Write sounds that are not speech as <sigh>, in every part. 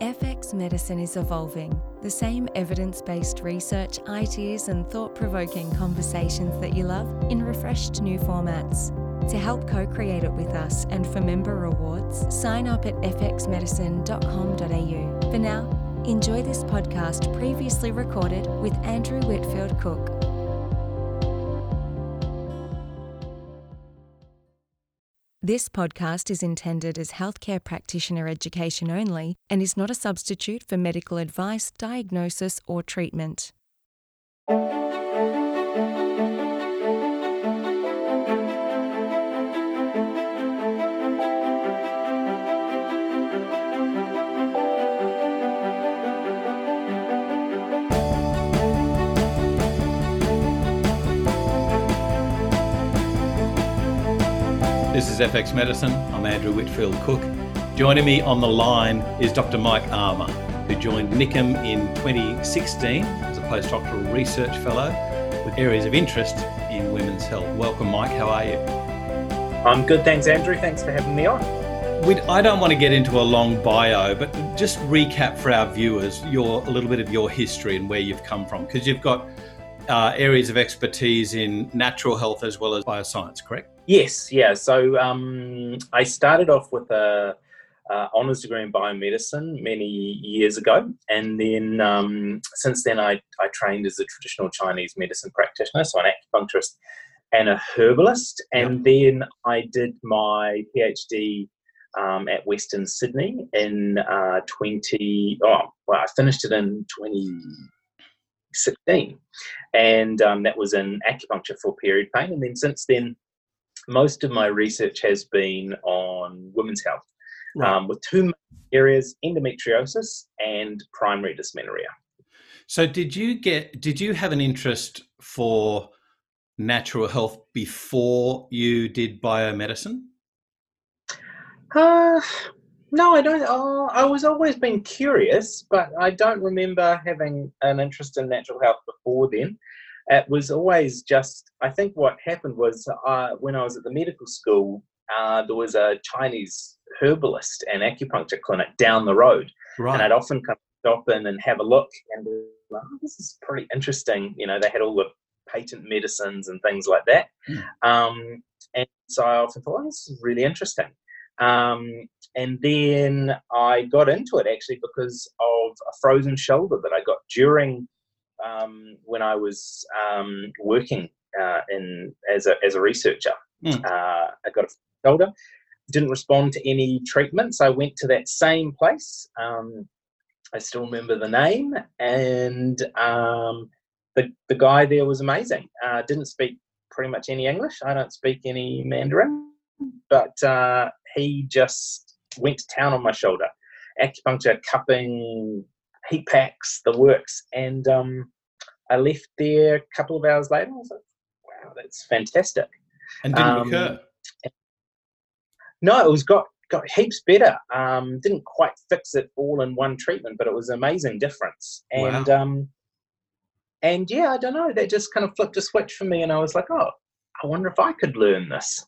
FX Medicine is evolving. The same evidence based research, ideas, and thought provoking conversations that you love in refreshed new formats. To help co create it with us and for member rewards, sign up at fxmedicine.com.au. For now, enjoy this podcast previously recorded with Andrew Whitfield Cook. This podcast is intended as healthcare practitioner education only and is not a substitute for medical advice, diagnosis, or treatment. This is FX Medicine. I'm Andrew Whitfield Cook. Joining me on the line is Dr. Mike Armour, who joined NICM in 2016 as a postdoctoral research fellow with areas of interest in women's health. Welcome, Mike. How are you? I'm good, thanks, Andrew. Thanks for having me on. We, I don't want to get into a long bio, but just recap for our viewers your a little bit of your history and where you've come from, because you've got uh, areas of expertise in natural health as well as bioscience, correct? Yes, yeah. So um, I started off with a, honours degree in biomedicine many years ago, and then um, since then I, I trained as a traditional Chinese medicine practitioner, so an acupuncturist and a herbalist, and yep. then I did my PhD um, at Western Sydney in uh, 20. Oh, well, I finished it in 2016, and um, that was in acupuncture for period pain, and then since then most of my research has been on women's health, right. um, with two areas: endometriosis and primary dysmenorrhea. So, did you get? Did you have an interest for natural health before you did biomedicine? Uh, no, I don't. Uh, I was always been curious, but I don't remember having an interest in natural health before then it was always just i think what happened was uh, when i was at the medical school uh, there was a chinese herbalist and acupuncture clinic down the road right. and i'd often come stop in and have a look and oh, this is pretty interesting you know they had all the patent medicines and things like that mm. um, and so i often thought oh, this is really interesting um, and then i got into it actually because of a frozen shoulder that i got during um, when I was um, working uh, in as a as a researcher. Mm. Uh, I got a shoulder, didn't respond to any treatments. I went to that same place. Um, I still remember the name, and um, the the guy there was amazing. Uh, didn't speak pretty much any English. I don't speak any Mandarin, but uh, he just went to town on my shoulder. Acupuncture, cupping, heat packs, the works. And um, I left there a couple of hours later. I was like, wow, that's fantastic. And didn't um, recur? No, it was got got heaps better. Um, didn't quite fix it all in one treatment, but it was an amazing difference. And wow. um, and yeah, I don't know. That just kind of flipped a switch for me, and I was like, oh, I wonder if I could learn this.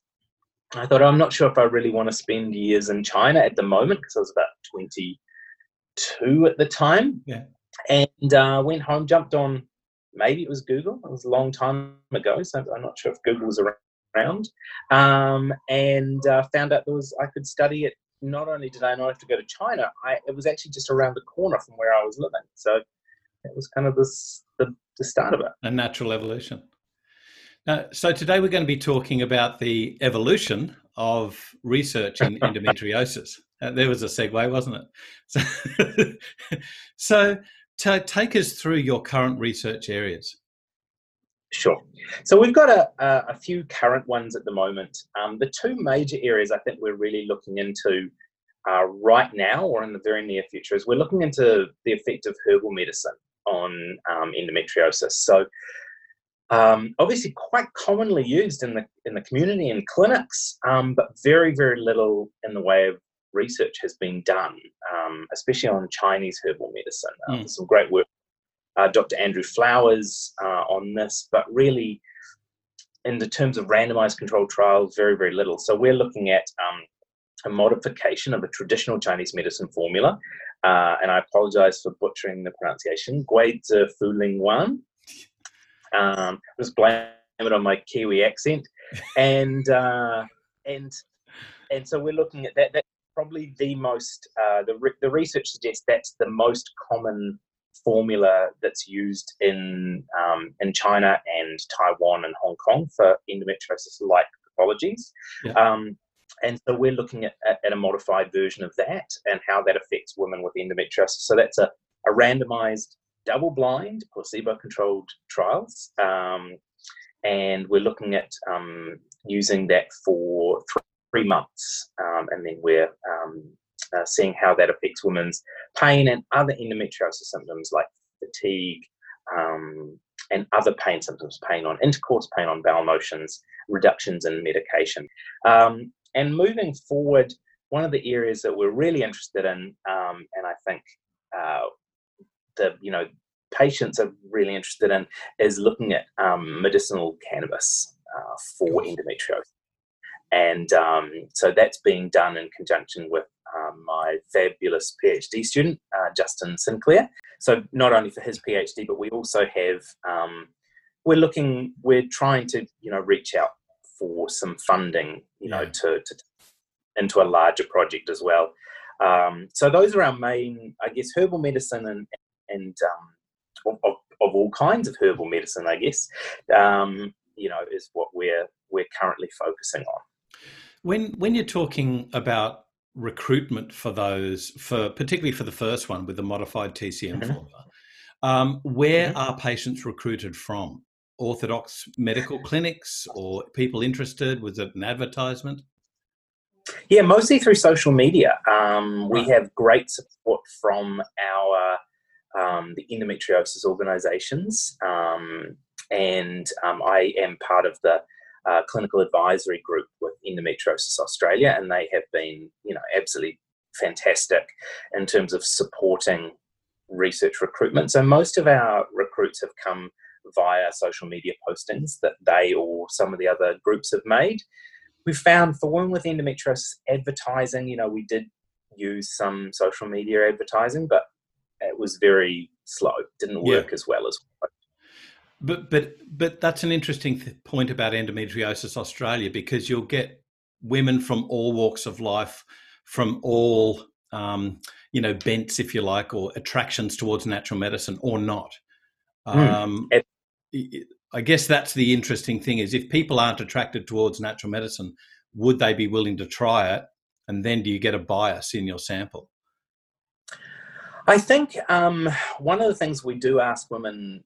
I thought I'm not sure if I really want to spend years in China at the moment because I was about 22 at the time. Yeah. And uh, went home, jumped on maybe it was Google. It was a long time ago, so I'm not sure if Google was around. Um, and uh, found out there was I could study it. Not only did I not have to go to China, I, it was actually just around the corner from where I was living. So it was kind of this, the, the start of it. A natural evolution. Uh, so today we're going to be talking about the evolution of research in <laughs> endometriosis. Uh, there was a segue, wasn't it? So, <laughs> so T- take us through your current research areas. Sure. So we've got a, a, a few current ones at the moment. Um, the two major areas I think we're really looking into uh, right now or in the very near future is we're looking into the effect of herbal medicine on um, endometriosis. So um, obviously quite commonly used in the in the community and clinics, um, but very very little in the way of research has been done, um, especially on Chinese herbal medicine. Mm. Some great work, uh, Dr. Andrew Flowers uh, on this, but really, in the terms of randomized controlled trials, very, very little. So we're looking at um, a modification of a traditional Chinese medicine formula uh, and I apologize for butchering the pronunciation, Fuling Wan. Um, just blame it on my Kiwi accent, <laughs> and uh, and and so we're looking at that. That's probably the most uh, the re- the research suggests that's the most common formula that's used in um, in China and Taiwan and Hong Kong for endometriosis-like pathologies. Yeah. Um, and so we're looking at, at, at, a modified version of that and how that affects women with endometriosis. So that's a, a randomized, double-blind, placebo-controlled trials, um, and we're looking at um, using that for three months, um, and then we're um, uh, seeing how that affects women's pain and other endometriosis symptoms like fatigue um, and other pain symptoms, pain on intercourse, pain on bowel motions, reductions in medication. And moving forward, one of the areas that we're really interested in, um, and I think uh, the you know patients are really interested in, is looking at um, medicinal cannabis uh, for endometriosis. And um, so that's being done in conjunction with um, my fabulous PhD student, uh, Justin Sinclair. So not only for his PhD, but we also have, um, we're looking, we're trying to, you know, reach out for some funding, you know, to, to into a larger project as well. Um, so those are our main, I guess, herbal medicine and and um, of, of, all kinds of herbal medicine, I guess, um, you know, is what we're we're currently focusing on. When when you're talking about recruitment for those, for particularly for the first one with the modified TCM mm-hmm. formula, um, where mm-hmm. are patients recruited from? orthodox medical clinics or people interested? Was it an advertisement? Yeah, mostly through social media. Um, we have great support from our um, the endometriosis organisations, um, and um, I am part of the uh, clinical advisory group with Endometriosis Australia, and they have been, you know, absolutely fantastic in terms of supporting research recruitment. So most of our recruits have come via social media postings that they or some of the other groups have made. We found for women with endometriosis advertising, you know, we did use some social media advertising, but it was very slow. didn't work yeah. as well as. But but but that's an interesting th- point about endometriosis Australia because you'll get women from all walks of life, from all um, you know bents, if you like, or attractions towards natural medicine, or not. Um, mm. I guess that's the interesting thing is if people aren't attracted towards natural medicine, would they be willing to try it? And then do you get a bias in your sample? I think um, one of the things we do ask women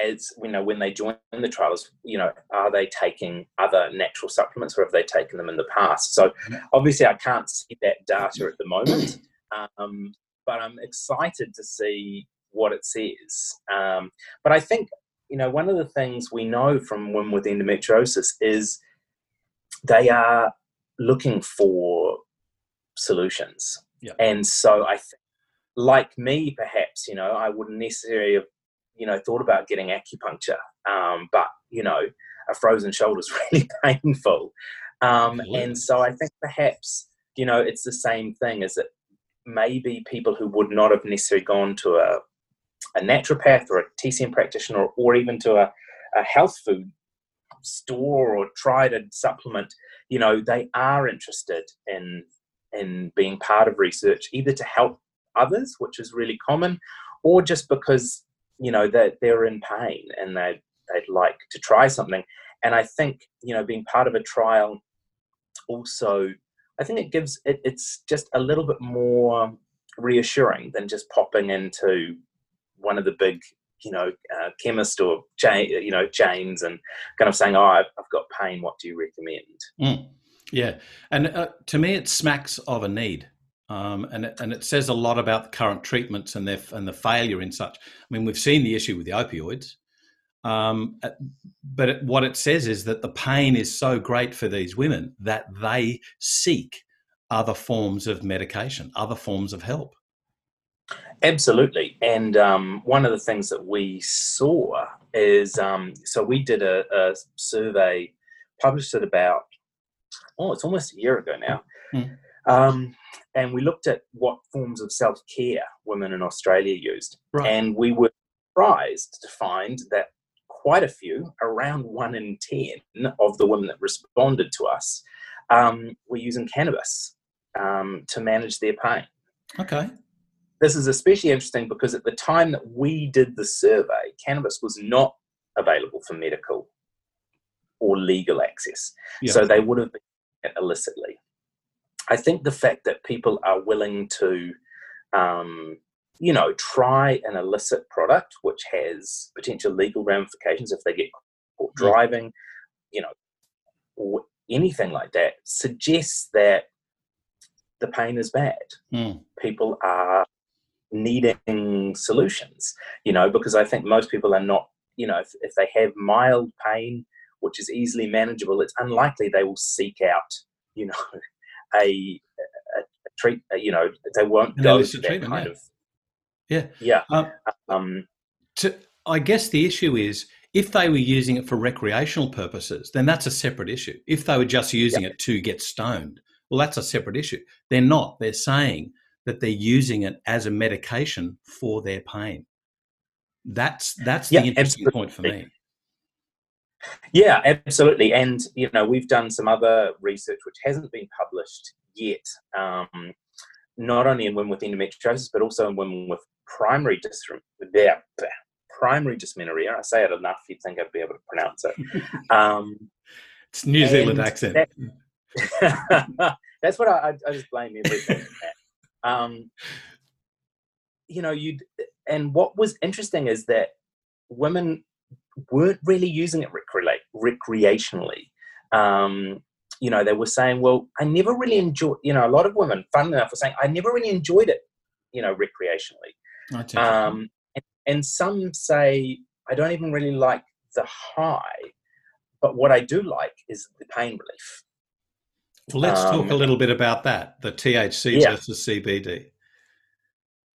as you know when they join the trials, you know, are they taking other natural supplements or have they taken them in the past? So mm-hmm. obviously, I can't see that data at the moment, <clears throat> um, but I'm excited to see what it says. Um, but I think you know, one of the things we know from women with endometriosis is they are looking for solutions. Yeah. And so I, th- like me, perhaps, you know, I wouldn't necessarily have, you know, thought about getting acupuncture. Um, but, you know, a frozen shoulder is <laughs> really painful. Um, and so I think perhaps, you know, it's the same thing as that maybe people who would not have necessarily gone to a a naturopath or a TCM practitioner or even to a, a health food store or tried a supplement, you know, they are interested in in being part of research, either to help others, which is really common, or just because you know that they're, they're in pain and they they'd like to try something. And I think you know being part of a trial also, I think it gives it, it's just a little bit more reassuring than just popping into one of the big you know uh, chemist or chain, you know chains and kind of saying, "Oh, I've, I've got pain. What do you recommend?" Mm. Yeah, and uh, to me, it smacks of a need. Um, and it, and it says a lot about the current treatments and their and the failure in such. I mean, we've seen the issue with the opioids, um, but it, what it says is that the pain is so great for these women that they seek other forms of medication, other forms of help. Absolutely. And um, one of the things that we saw is um, so we did a, a, survey, published it about, oh, it's almost a year ago now. Mm. Um, and we looked at what forms of self care women in Australia used. Right. And we were surprised to find that quite a few, around one in 10 of the women that responded to us, um, were using cannabis um, to manage their pain. Okay. This is especially interesting because at the time that we did the survey, cannabis was not available for medical or legal access. Yeah. So they would have been illicitly. I think the fact that people are willing to, um, you know, try an illicit product which has potential legal ramifications if they get caught driving, you know, or anything like that, suggests that the pain is bad. Mm. People are needing solutions, you know, because I think most people are not, you know, if, if they have mild pain, which is easily manageable, it's unlikely they will seek out, you know, a, a, a treat, you know, they won't An go to that treatment, kind yeah. of, Yeah. yeah. Um, Um, to, I guess the issue is if they were using it for recreational purposes, then that's a separate issue. If they were just using it to get stoned, well, that's a separate issue. They're not. They're saying that they're using it as a medication for their pain. That's that's Yeah, the interesting point for me. Yeah, absolutely. And you know, we've done some other research which hasn't been published yet. Um, not only in women with endometriosis, but also in women with primary yeah, primary dysmenorrhea. I say it enough, you'd think I'd be able to pronounce it. <laughs> Um, It's New Zealand accent. that- <laughs> that's what I, I, just blame everything. Um, you know, you and what was interesting is that women weren't really using it recreationally. Um, you know, they were saying, "Well, I never really enjoyed." You know, a lot of women, fun enough, were saying, "I never really enjoyed it." You know, recreationally. Um, and, and some say, I don't even really like the high, but what I do like is the pain relief. well, let's talk a um, little bit about that the THC Yeah. versus CBD.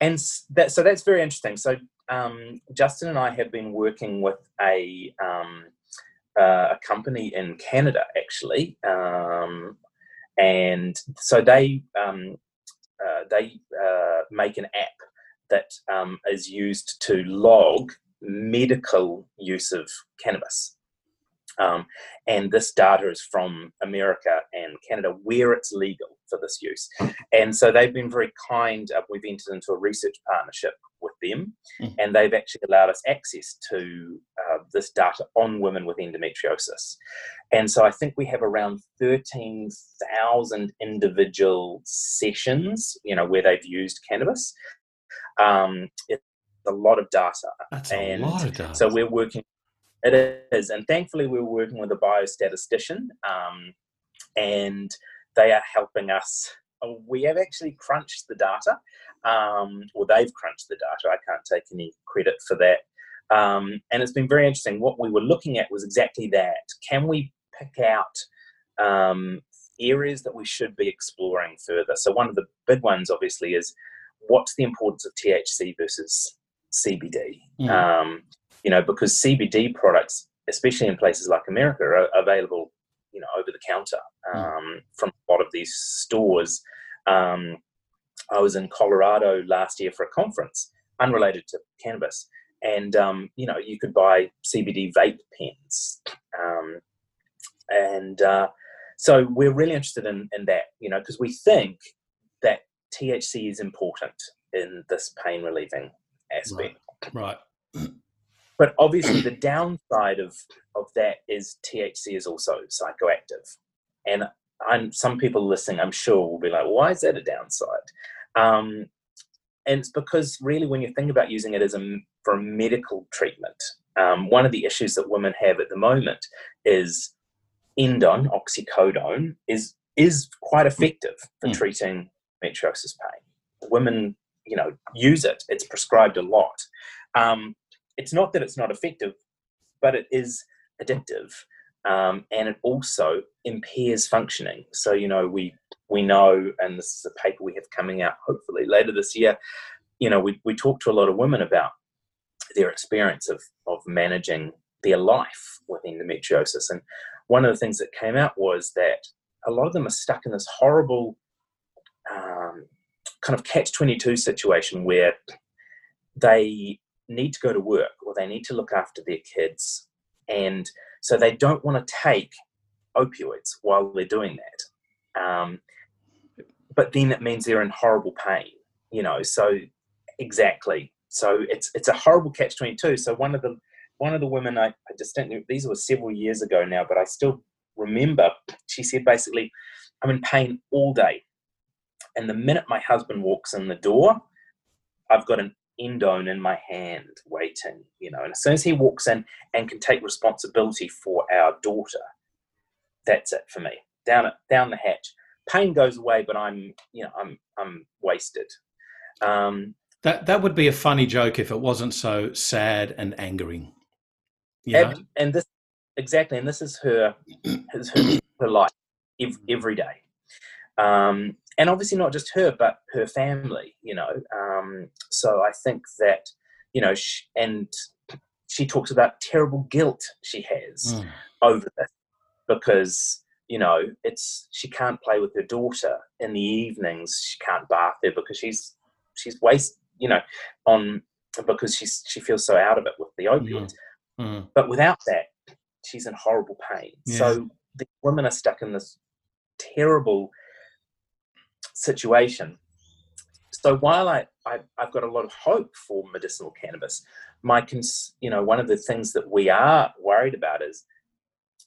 And that, so that's very interesting. So um, Justin and I have been working with a, um, uh, a company in Canada, actually. Um, and so they, um, uh, they uh, make an app that um, is used to log medical use of cannabis. Um, and this data is from America and Canada, where it's legal for this use. And so they've been very kind. Uh, we've entered into a research partnership with them, Mhm. and they've actually allowed us access to uh, this data on women with endometriosis. And so I think we have around 13,000 individual sessions, you know, where they've used cannabis. Um, it's a lot of data. That's a lot of data. So we're working. It is, and thankfully we're working with a biostatistician, um, and they are helping us. Oh, We have actually crunched the data, um, or they've crunched the data. I can't take any credit for that. Um, and it's been very interesting. What we were looking at was exactly that. Can we pick out um, areas that we should be exploring further? So one of the big ones, obviously, is what's the importance of THC versus CBD? Mhm. Um, you know, because CBD products, especially in places like America, are available, you know, over the counter um, from a lot of these stores. Um, I was in Colorado last year for a conference unrelated to cannabis, and um, you know, you could buy CBD vape pens, um, and uh, so we're really interested in in that, you know, because we think that THC is important in this pain relieving aspect. right. But obviously, the downside of of that is THC is also psychoactive, and I'm some people listening, I'm sure, will be like, "Why is that a downside?" Um, and it's because really, when you think about using it as a for a medical treatment, um, one of the issues that women have at the moment is endone, oxycodone, is is quite effective for Mm. treating metriosis pain. Women, you know, use it. It's prescribed a lot. Um, it's not that it's not effective, but it is addictive, um, and it also impairs functioning. So you know, we we know, and this is a paper we have coming out hopefully later this year. You know, we we talk to a lot of women about their experience of of managing their life with endometriosis, and one of the things that came out was that a lot of them are stuck in this horrible um, kind of catch 22 situation where they need to go to work or they need to look after their kids. And so they don't want to take opioids while they're doing that. Um, but then it means they're in horrible pain you know so exactly. So it's it's a horrible catch 22 so one of the one of the women I, I distinctly these were several years ago now but i still remember she said basically i'm in pain all day. And the minute my husband walks in the door i've got an endone in my hand waiting you know. And as soon as he walks in and can take responsibility for our daughter that's it for me. Down down the hatch. Pain goes away but i'm you know i'm i'm wasted. Um, that that would be a funny joke if it wasn't so sad and angering. Yeah, and this exactly, and this is her, <clears throat> is her, her life every day, um, and obviously not just her, but her family. You know, um, so I think that you know, she, and she talks about terrible guilt she has mm. over this because you know it's she can't play with her daughter in the evenings she can't bath her because she's she's waste you know on because she's she feels so out of it with the opioids mm-hmm. mm-hmm. but without that she's in horrible pain so the women are stuck in this terrible situation so while I, I have got a lot of hope for medicinal cannabis my cons, you know one of the things that we are worried about is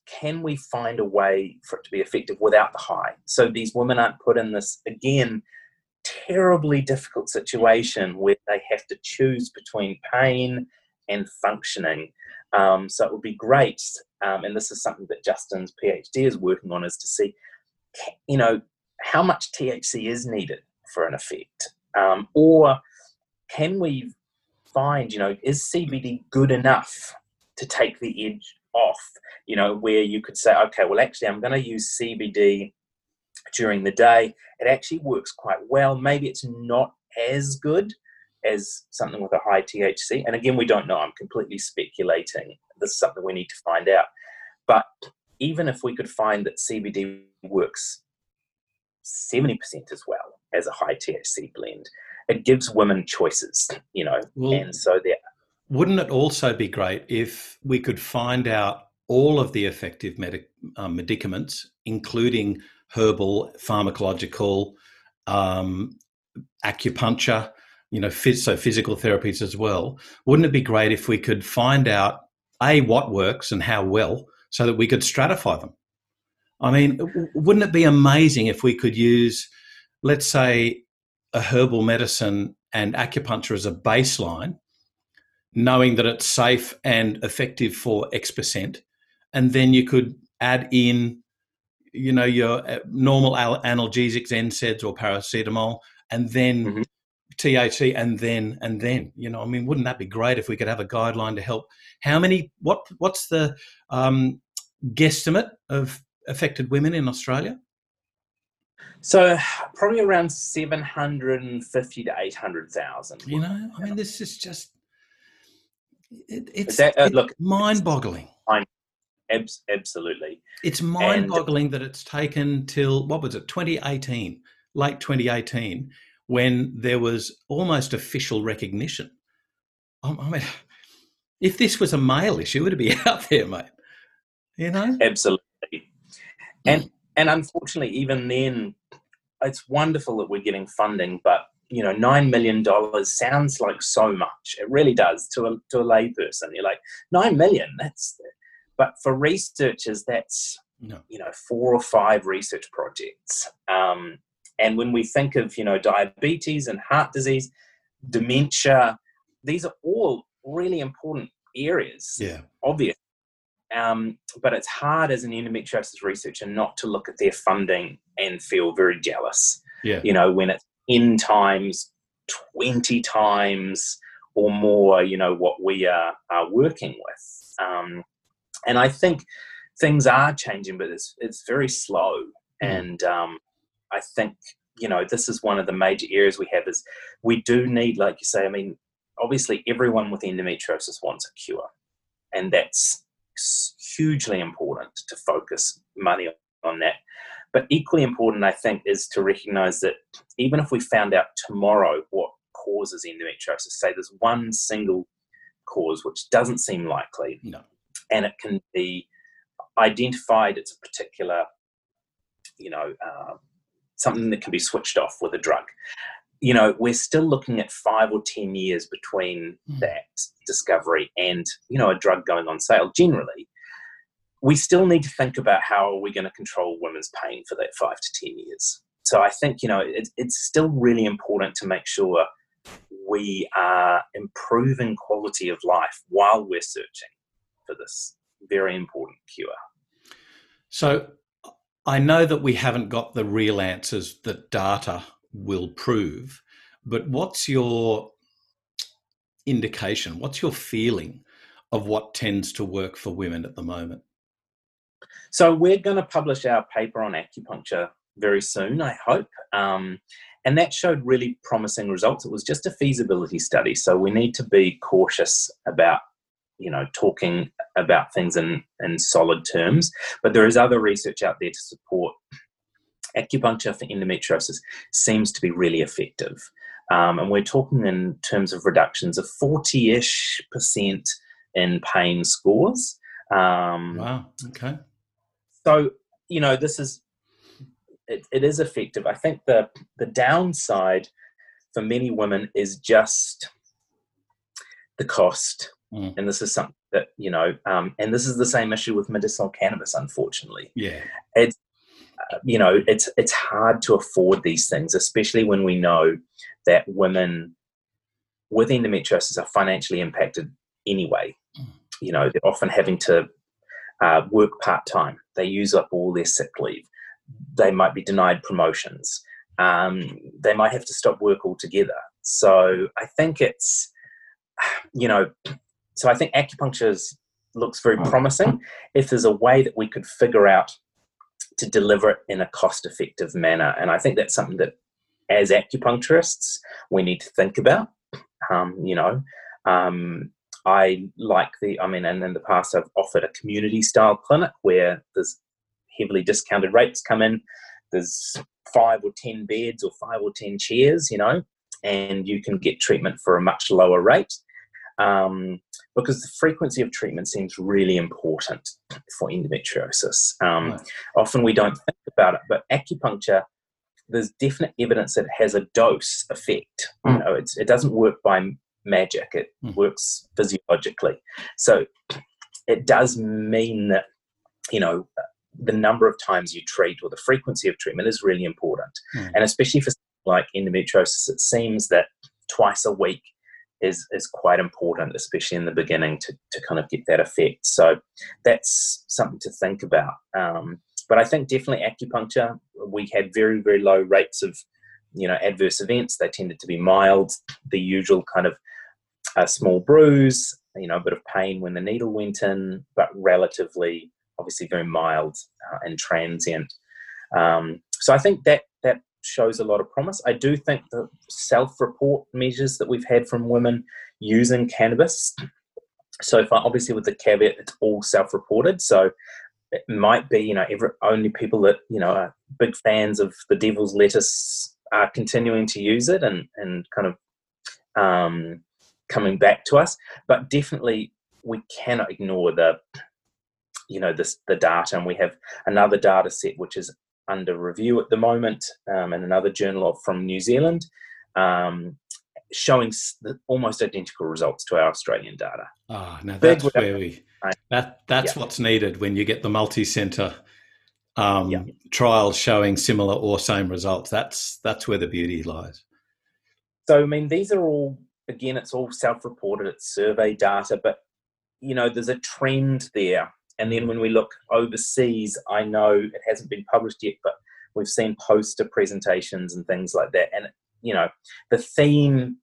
can we find a way for it to be effective without the high so these women aren't put in this again terribly difficult situation where they have to choose between pain and functioning. Um, so it would be great, um, and this is something that Justin's PhD is working on, is to see, you know, how much THC is needed for an effect, um, or can we find, you know, is CBD good enough to take the edge off? You know, where you could say, okay, well, actually, I'm going to use CBD during the day, it actually works quite well. Maybe it's not as good as something with a high THC. And again, we don't know. I'm completely speculating. This is something we need to find out. But even if we could find that CBD works 70% as well as a high THC blend, it gives women choices, you know. Well, and so there. Wouldn't it also be great if we could find out all of the effective medic, um, medicaments, including herbal, pharmacological, um, acupuncture, you know, phys- so physical therapies as well. Wouldn't it be great if we could find out a what works and how well, so that we could stratify them? I mean, wouldn't it be amazing if we could use, let's say, a herbal medicine and acupuncture as a baseline, knowing that it's safe and effective for X percent, and then you could add in you know your uh, normal analgesics, NSAIDs or paracetamol, and then mm-hmm. THC, and then and then you know, I mean, wouldn't that be great if we could have a guideline to help? How many? What what's the um, guesstimate of affected women in Australia? So probably around seven hundred and fifty to eight hundred thousand. You know, I mean, this is just it, it's, that, uh, it's look mind-boggling. Abs- absolutely. It's mind boggling and, that it's taken till, what was it, 2018, late 2018, when there was almost official recognition. I mean, if this was a male issue, it'd be <laughs> out there, mate. You know? Absolutely. And and unfortunately, even then, it's wonderful that we're getting funding, but you know, nine million dollars sounds like so much. It really does to a to a layperson. You're like, nine million. That's but for researchers, that's no. you know four or five research projects. Um, and when we think of you know diabetes and heart disease, dementia, these are all really important areas. Yeah, obvious. Um, but it's hard as an endometriosis researcher not to look at their funding and feel very jealous. Yeah, you know when it's in times, twenty times or more. You know what we are, are working with. Um, and I think things are changing, but it's it's very slow. Mm. And um, I think you know this is one of the major areas we have is we do need, like you say, I mean, obviously everyone with endometriosis wants a cure, and that's hugely important to focus money on that. But equally important, I think, is to recognize that even if we found out tomorrow what causes endometriosis, say there's one single cause, which doesn't seem likely, no. and it can be identified, it's a particular, you know, uh, something that can be switched off with a drug. You know, we're still looking at five or 10 years between mm. that discovery and, you know, a drug going on sale generally. We still need to think about how are we going to control women's pain for that five to 10 years. So I think, you know, it, it's still really important to make sure we are improving quality of life while we're searching for this very important cure. So I know that we haven't got the real answers the data will prove, but what's your indication? What's your feeling of what tends to work for women at the moment? So we're going to publish our paper on acupuncture very soon, I hope. Um, and that showed really promising results. It was just a feasibility study, so we need to be cautious about you know talking about things in in solid terms. But there is other research out there to support acupuncture for endometriosis seems to be really effective. Um, and we're talking in terms of reductions of 40 ish percent in pain scores. Um, wow. Okay. So, you know, this is it, it is effective. I think the the downside for many women is just the cost, mm. and this is something that you know, um, and this is the same issue with medicinal cannabis. Unfortunately, yeah, it's you know, it's it's hard to afford these things, especially when we know that women with endometriosis are financially impacted anyway. Mm. You know, they're often having to uh, work part time. They use up all their sick leave they might be denied promotions. Um, they might have to stop work altogether. So I think it's, you know, so I think acupuncture looks very promising. If there's a way that we could figure out to deliver it in a cost effective manner, and I think that's something that as acupuncturists we need to think about. Um, you know, um, I like the, I mean, and in the past I've offered a community style clinic where there's heavily discounted rates come in. There's five or 10 beds or five or 10 chairs, you know, and you can get treatment for a much lower rate. Um, because the frequency of treatment seems really important for endometriosis. Um, right. Often we don't think about it, but acupuncture, there's definite evidence that it has a dose effect. Mm. You know, it doesn't work by magic; it mm. works physiologically. So it does mean that you know the number of times you treat or the frequency of treatment is really important. Mm. And especially for like endometriosis, it seems that twice a week is is quite important, especially in the beginning, to, to kind of get that effect. So that's something to think about. Um, but I think definitely acupuncture, we had very, very low rates of, you know, adverse events. They tended to be mild, the usual kind of a small bruise, you know, a bit of pain when the needle went in, but relatively obviously very mild uh, and transient. Um, so I think that that shows a lot of promise. I do think the self-report measures that we've had from women using cannabis. So far, obviously, with the caveat, it's all self-reported. So it might be, you know, every, only people that you know are big fans of the Devil's Lettuce are continuing to use it and and kind of um, coming back to us. But definitely, we cannot ignore the you know this the data and we have another data set which is under review at the moment um, in another journal from New Zealand um, showing almost identical results to our Australian data. Ah, oh, now that's Big where we that that's yeah. what's needed when you get the multi-center um, yeah. trials showing similar or same results. That's that's where the beauty lies. So I mean, these are all again, it's all self-reported, it's survey data, but you know, there's a trend there and then when we look overseas, I know it hasn't been published yet, but we've seen poster presentations and things like that. And, you know, the theme,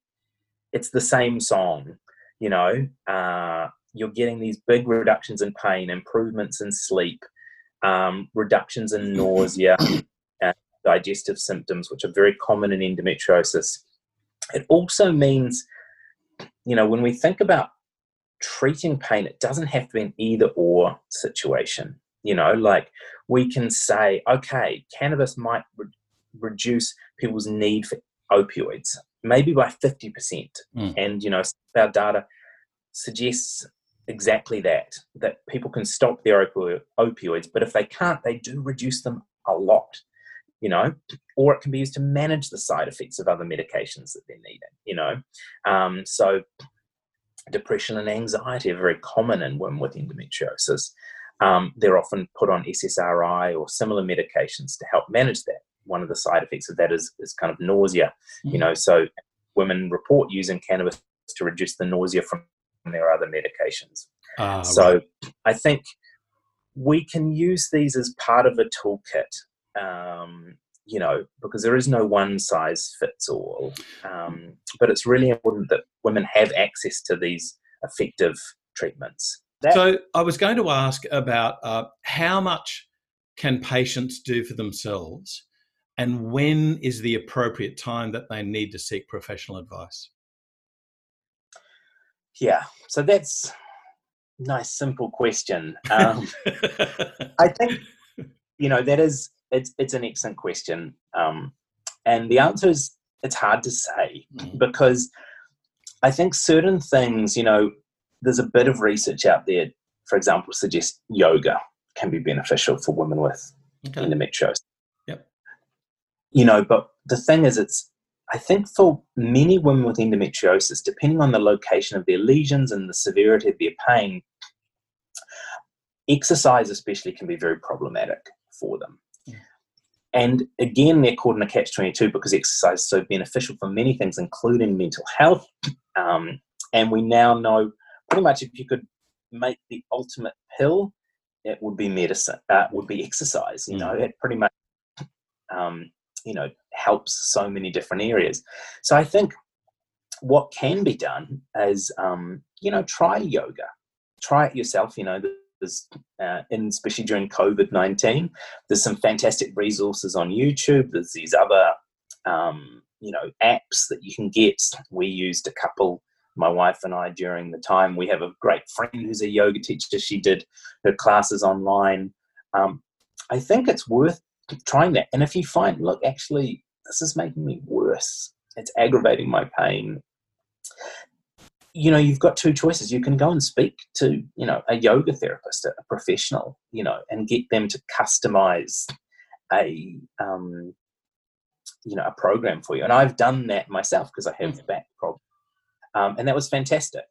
it's the same song, you know, uh, you're getting these big reductions in pain, improvements in sleep, um, reductions in nausea, and digestive symptoms, which are very common in endometriosis. It also means, you know, when we think about treating pain, it doesn't have to be an either or situation. You know, like we can say, okay, cannabis might re- reduce people's need for opioids, maybe by 50%. Mm. And, you know, our data suggests exactly that, that people can stop their opi- opioids, but if they can't, they do reduce them a lot, you know, or it can be used to manage the side effects of other medications that they're needing, you know. Um, so depression and anxiety are very common in women with endometriosis. Um, they're often put on SSRI or similar medications to help manage that. One of the side effects of that is, is kind of nausea, mm. you know, so women report using cannabis to reduce the nausea from their other medications. Uh, so right. I think we can use these as part of a toolkit um, you know, because there is no one size fits all. Um, but it's really important that women have access to these effective treatments. That- so I was going to ask about uh, how much can patients do for themselves, and when is the appropriate time that they need to seek professional advice? Yeah, so that's nice, simple question. Um, <laughs> I think you know that is it's it's an excellent question, um, and the answer is it's hard to say mm. because I think certain things, you know, there's a bit of research out there, for example, suggests yoga can be beneficial for women with okay. endometriosis. Yep. You know, but the thing is, it's I think for many women with endometriosis, depending on the location of their lesions and the severity of their pain, exercise especially can be very problematic for them. And again, they're caught in a catch 22 because exercise is so beneficial for many things, including mental health. Um, and we now know pretty much if you could make the ultimate pill, it would be medicine, uh, would be exercise. You know, mm. it pretty much, um, you know, helps so many different areas. So I think what can be done is, um, you know, try yoga, try it yourself. You know, uh, especially during COVID 19, there's some fantastic resources on YouTube. There's these other, um, you know, apps that you can get. We used a couple, my wife and I, during the time. We have a great friend who's a yoga teacher. She did her classes online. Um, I think it's worth trying that. And if you find, look, actually, this is making me worse, it's aggravating my pain, you know you've got two choices you can go and speak to you know a yoga therapist a professional you know and get them to customize a um, you know a program for you and i've done that myself because i have mm. back problem um, and that was fantastic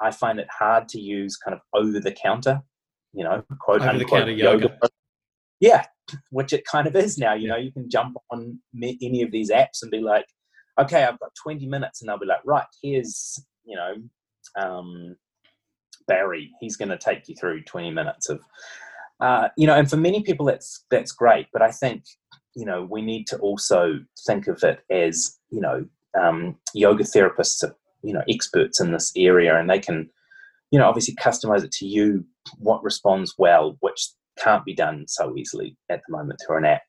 i find it hard to use kind of over the counter you know quote over unquote yoga. yoga. yeah which it kind of is now you yeah. know you can jump on any of these apps and be like okay i've got 20 minutes and they'll be like right here's you know, um, Barry, he's going to take you through 20 minutes of, uh, you know, and for many people that's that's great. But I think you know we need to also think of it as you know um, yoga therapists are you know experts in this area, and they can you know obviously customize it to you what responds well, which can't be done so easily at the moment through an app.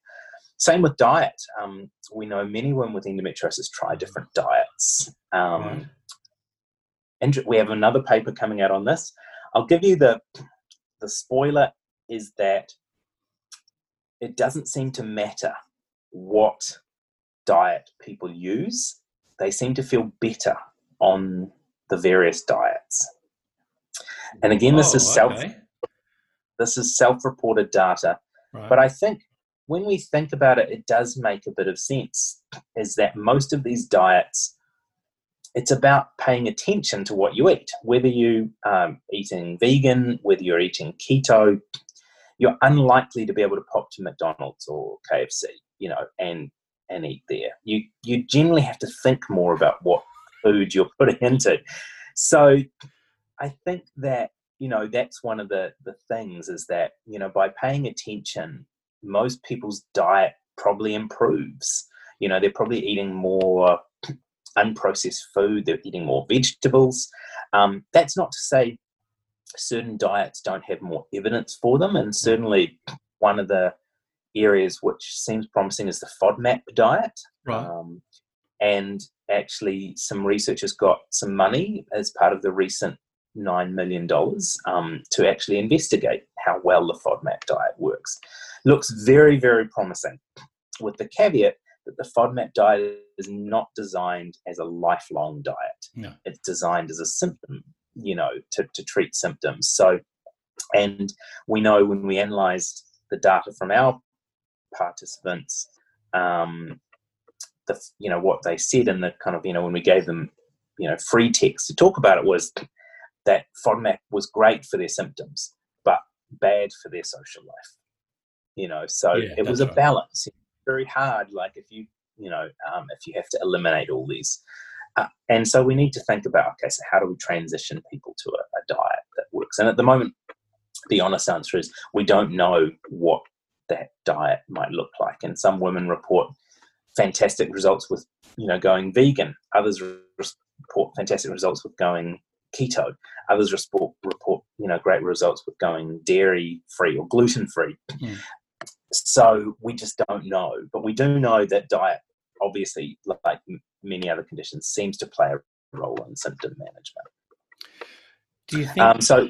Same with diet. Um, we know many women with endometriosis try different diets. Um, right we have another paper coming out on this. I'll give you the the spoiler is that it doesn't seem to matter what diet people use. They seem to feel better on the various diets. And again, this oh, is self okay. this is self-reported data. Right. But I think when we think about it, it does make a bit of sense. Is that most of these diets it's about paying attention to what you eat. Whether you um, eating vegan, whether you're eating keto, you're unlikely to be able to pop to McDonald's or KFC, you know, and and eat there. You you generally have to think more about what food you're putting <laughs> into. So I think that you know that's one of the the things is that you know by paying attention, most people's diet probably improves. You know, they're probably eating more unprocessed food, they're eating more vegetables. Um, that's not to say certain diets don't have more evidence for them, and certainly one of the areas which seems promising is the FODMAP diet. Right. Um, and actually, some researchers got some money as part of the recent $9 million um, to actually investigate how well the FODMAP diet works. looks very, very promising, with the caveat that the FODMAP diet is not designed as a lifelong diet. No. It's designed as a symptom, you know, to, to treat symptoms. So, and we know when we analysed the data from our participants, um, the you know what they said in the kind of you know when we gave them you know free text to talk about it was that FODMAP was great for their symptoms, but bad for their social life. You know, so Yeah, it was a right. balance. Very hard, like if you you know um, if you have to eliminate all these. Uh, and so we need to think about okay, so how do we transition people to a, a diet that works? And at the moment, the honest answer is we don't know what that diet might look like. And some women report fantastic results with you know going vegan. Others report fantastic results with going keto. Others report report you know great results with going dairy free or gluten free. Mm. So we just don't know, but we do know that diet, obviously, like many other conditions, seems to play a role in symptom management. Do you think? Um, so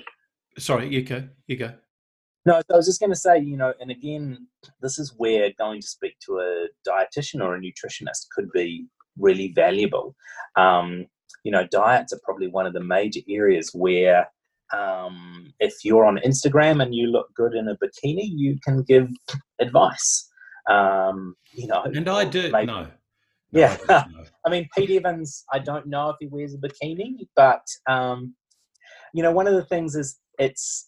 sorry, you go. You go. No, I was just going to say, you know, and again, this is where going to speak to a dietitian or a nutritionist could be really valuable. Um, you know, diets are probably one of the major areas where um, if you're on Instagram and you look good in a bikini, you can give advice. Um, you know, And I do. maybe- No. Yeah. I. <laughs> I mean, Pete Evans, I don't know if he wears a bikini, but um, you know, one of the things is it's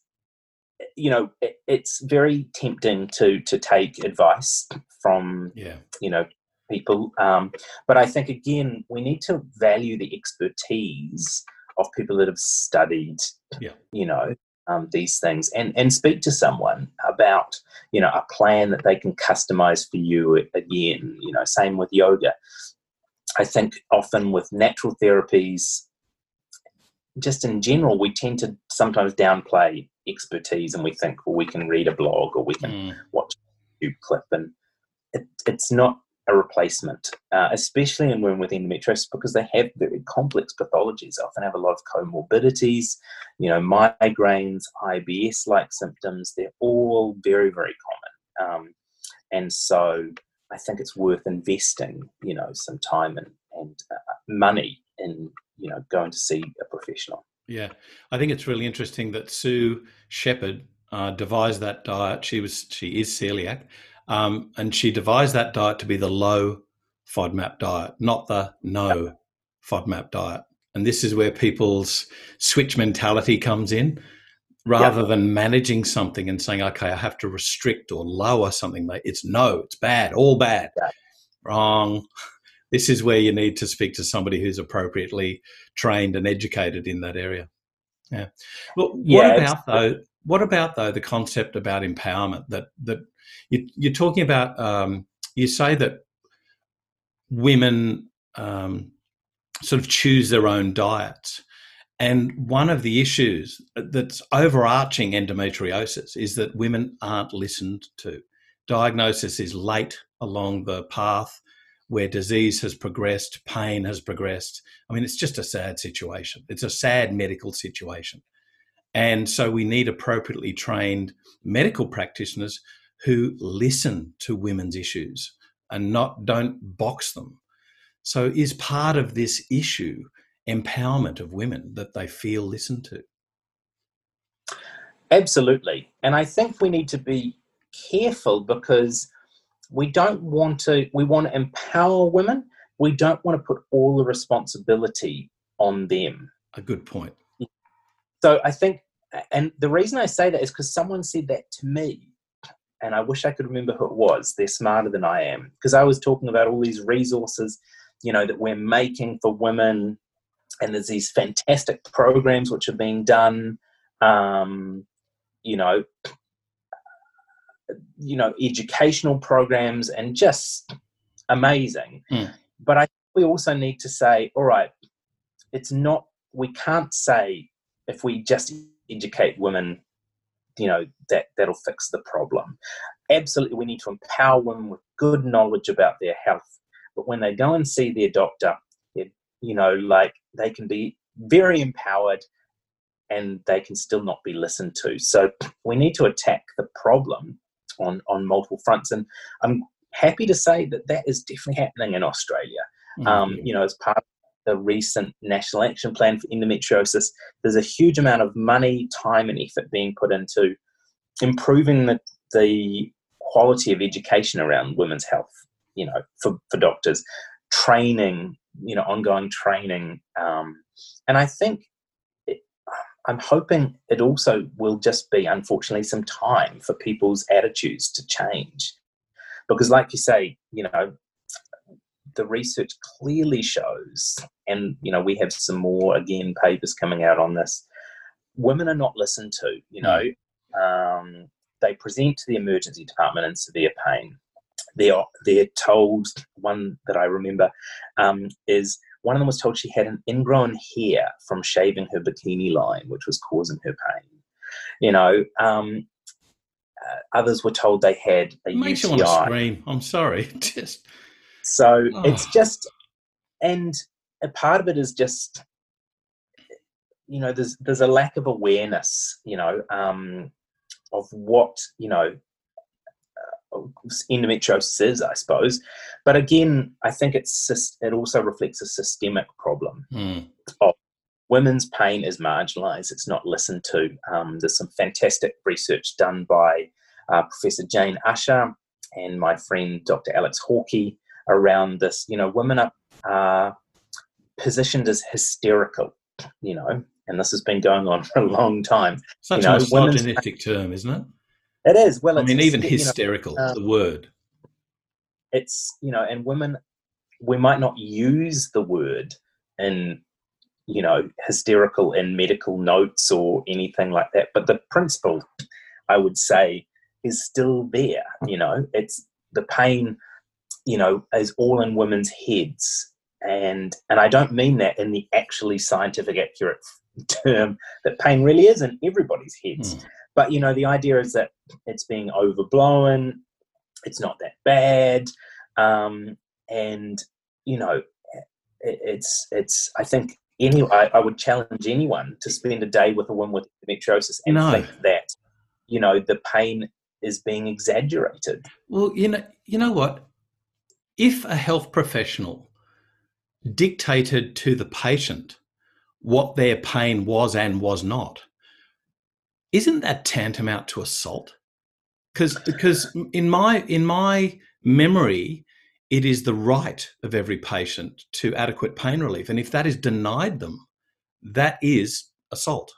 you know it, it's very tempting to to take advice from Yeah. you know people, um, but I think again we need to value the expertise of people that have studied, Yeah. you know. Um, these things and and speak to someone about you know a plan that they can customize for you again you know same with yoga I think often with natural therapies, just in general, we tend to sometimes downplay expertise and we think, well, we can read a blog or we can Mm. watch a YouTube clip, and it, it's not a replacement, uh, especially in women with endometriosis because they have very complex pathologies. They often have a lot of comorbidities, you know, migraines, IBS like symptoms. They're all very, very common. Um, and so I think it's worth investing, you know, some time and, and uh, money in, you know, going to see a professional. Yeah, I think it's really interesting that Sue Shepherd uh, devised that diet. She was she is celiac, um, and she devised that diet to be the low FODMAP diet, not the no FODMAP diet. And this is where people's switch mentality comes in. Rather than managing something and saying, "Okay, I have to restrict or lower something," like it's no, it's bad, all bad, Yeah. wrong. <laughs> This is where you need to speak to somebody who's appropriately trained and educated in that area. Yeah. Well, what Yeah, about though? What about though the concept about empowerment that that you, you're talking about? Um, you say that women um, sort of choose their own diets, and one of the issues that's overarching endometriosis is that women aren't listened to. Diagnosis is late along the path where disease has progressed, pain has progressed. I mean, it's just a sad situation. It's a sad medical situation. And so we need appropriately trained medical practitioners who listen to women's issues and not don't box them. So is part of this issue empowerment of women that they feel listened to? Absolutely. And I think we need to be careful because we don't want to, we want to empower women. We don't want to put all the responsibility on them. A good point. So I think, and the reason I say that is because someone said that to me, and I wish I could remember who it was. They're smarter than I am because I was talking about all these resources, you know, that we're making for women, and there's these fantastic programs which are being done. Um, you know, you know, educational programs, and just amazing. Mm. But I think we also need to say, all right, it's not. We can't say if we just educate women, you know, that that'll fix the problem. Absolutely, we need to empower women with good knowledge about their health. But when they go and see their doctor, it, you know, like they can be very empowered and they can still not be listened to. So we need to attack the problem on on multiple fronts. And I'm happy to say that that is definitely happening in Australia. Mm-hmm. Um, you know, as part of the recent National Action Plan for Endometriosis, there's a huge amount of money, time, and effort being put into improving the, the quality of education around women's health. You know, for, for doctors, training, you know, ongoing training, um, and I think I'm hoping it also will just be, unfortunately, some time for people's attitudes to change. Because, like you say, you know, the research clearly shows, and, you know, we have some more, again, papers coming out on this. Women are not listened to, you know. Um, they present to the emergency department in severe pain. They're, they're told, one that I remember um, is one of them was told she had an ingrown hair from shaving her bikini line, which was causing her pain. You know, um, uh, others were told they had a it makes UTI. you want to scream. I'm sorry, <laughs> just so oh. it's just, and a part of it is just, you know, there's there's a lack of awareness, you know, um, of what you know endometriosis is, I suppose. But again, I think it's it also reflects a systemic problem mm. of women's pain is marginalised. It's not listened to. Um, there's some fantastic research done by uh, Professor Jane Ussher and my friend Dr. Alex Hawkey around this. You know, women are uh, positioned as hysterical. You know, and this has been going on <laughs> for a long time. Such you know, a misogynistic term, isn't it? It is. Well, I mean, even hysterical, know, uh, the word. It's, you know, and women, we might not use the word in, you know, hysterical in medical notes or anything like that, but the principle, I would say, is still there. You know, it's the pain, you know, is all in women's heads. And and I don't mean that in the actually scientific accurate term that pain really is in everybody's heads. Hmm but you know, the idea is that it's being overblown. It's not that bad, um, and you know, it, it's it's. I think any. I, I, would challenge anyone to spend a day with a woman with endometriosis and no. think that you know the pain is being exaggerated. Well, you know, you know what? If a health professional dictated to the patient what their pain was and was not, isn't that tantamount to assault? Because because in my in my memory, it is the right of every patient to adequate pain relief, and if that is denied them, that is assault.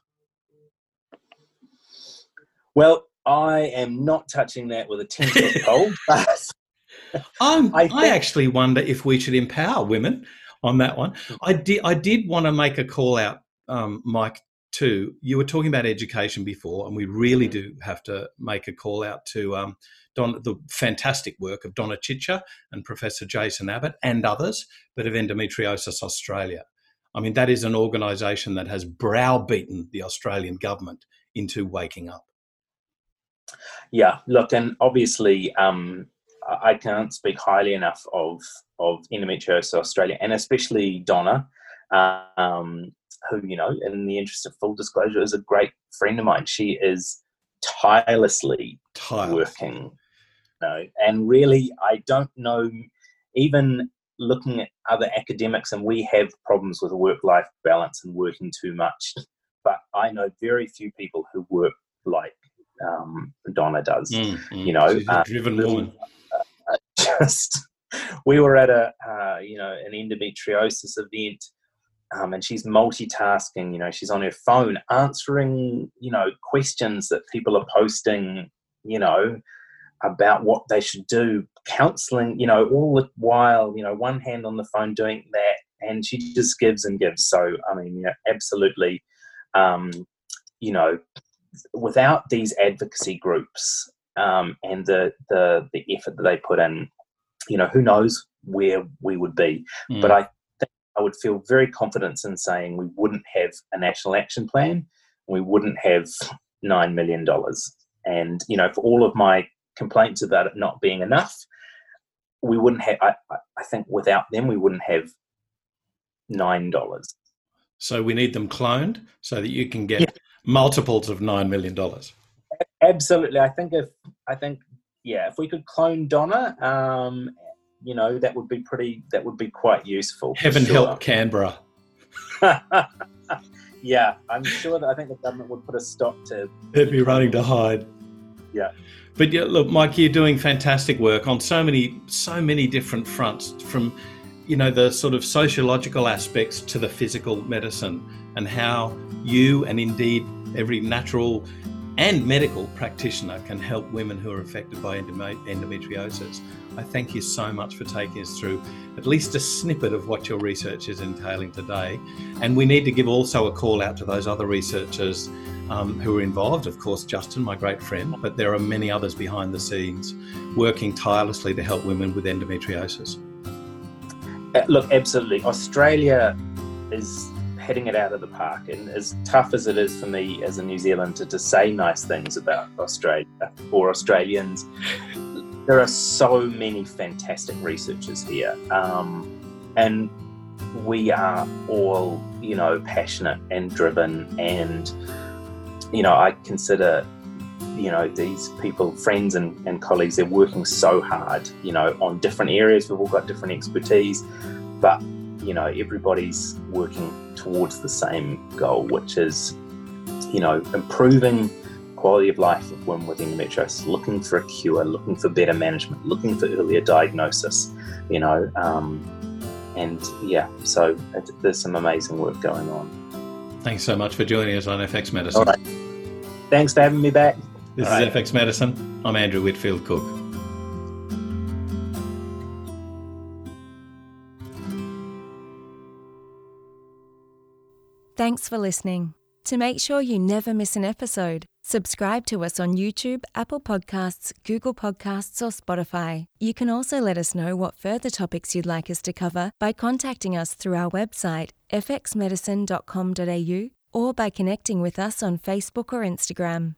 Well, I am not touching that with a ten foot pole, but I, I actually wonder if we should empower women on that one. I did I did want to make a call out, um, Mike, too, you were talking about education before, and we really mm-hmm. do have to make a call out to um, Don, the fantastic work of Donna Ciccia and Professor Jason Abbott and others, but of Endometriosis Australia. I mean, that is an organisation that has browbeaten the Australian government into waking up. Yeah, look, and obviously, um, I can't speak highly enough of of Endometriosis Australia, and especially Donna. Um, who, you know, in the interest of full disclosure, is a great friend of mine. She is tirelessly Tireless. working. You know, and really, I don't know, even looking at other academics, and we have problems with work life balance and working too much. But I know very few people who work like um, Donna does. Mm, mm. You know, uh, driven woman. Just we were at a uh, you know an endometriosis event um, and she's multitasking you know she's on her phone answering you know questions that people are posting you know about what they should do counseling you know all the while you know one hand on the phone doing that and she just gives and gives. So i mean you know absolutely um, you know without these advocacy groups um, and the, the the effort that they put in you know who knows where we would be mm. but i I would feel very confident in saying we wouldn't have a national action plan, we wouldn't have nine million dollars. And you know, for all of my complaints about it not being enough, we wouldn't have. I, I think without them, we wouldn't have nine dollars. So we need them cloned so that you can get yeah. multiples of nine million dollars. Absolutely, I think if I think yeah, if we could clone Donna, um, you know, that would be pretty. That would be quite useful. Heaven sure. help Canberra. <laughs> yeah, I'm sure that I think the government would put a stop to. They'd be running to hide. Yeah. But yeah, look, Mike, you're doing fantastic work on so many, so many different fronts. From, you know, the sort of sociological aspects to the physical medicine, and how you and indeed every natural and medical practitioner can help women who are affected by endometriosis. I thank you so much for taking us through at least a snippet of what your research is entailing today. And we need to give also a call out to those other researchers um, who are involved. Of course, Justin, my great friend, but there are many others behind the scenes working tirelessly to help women with endometriosis. Uh, look, absolutely. Australia is hitting it out of the park. And as tough as it is for me as a New Zealander to say nice things about Australia or Australians, there are so many fantastic researchers here. Um, and we are all, you know, passionate and driven. And, you know, I consider, you know, these people, friends and, and colleagues, they're working so hard, you know, on different areas. We've all got different expertise. But you know everybody's working towards the same goal, which is you know improving quality of life of women with endometriosis, looking for a cure, looking for better management, looking for earlier diagnosis. You know, um, and yeah, so it, there's some amazing work going on. Thanks so much for joining us on FX Medicine. Right. Thanks for having me back. This All is right. FX Medicine. I'm Andrew Whitfield Cook. Thanks for listening. To make sure you never miss an episode, subscribe to us on YouTube, Apple Podcasts, Google Podcasts, or Spotify. You can also let us know what further topics you'd like us to cover by contacting us through our website, fxmedicine.com.au, or by connecting with us on Facebook or Instagram.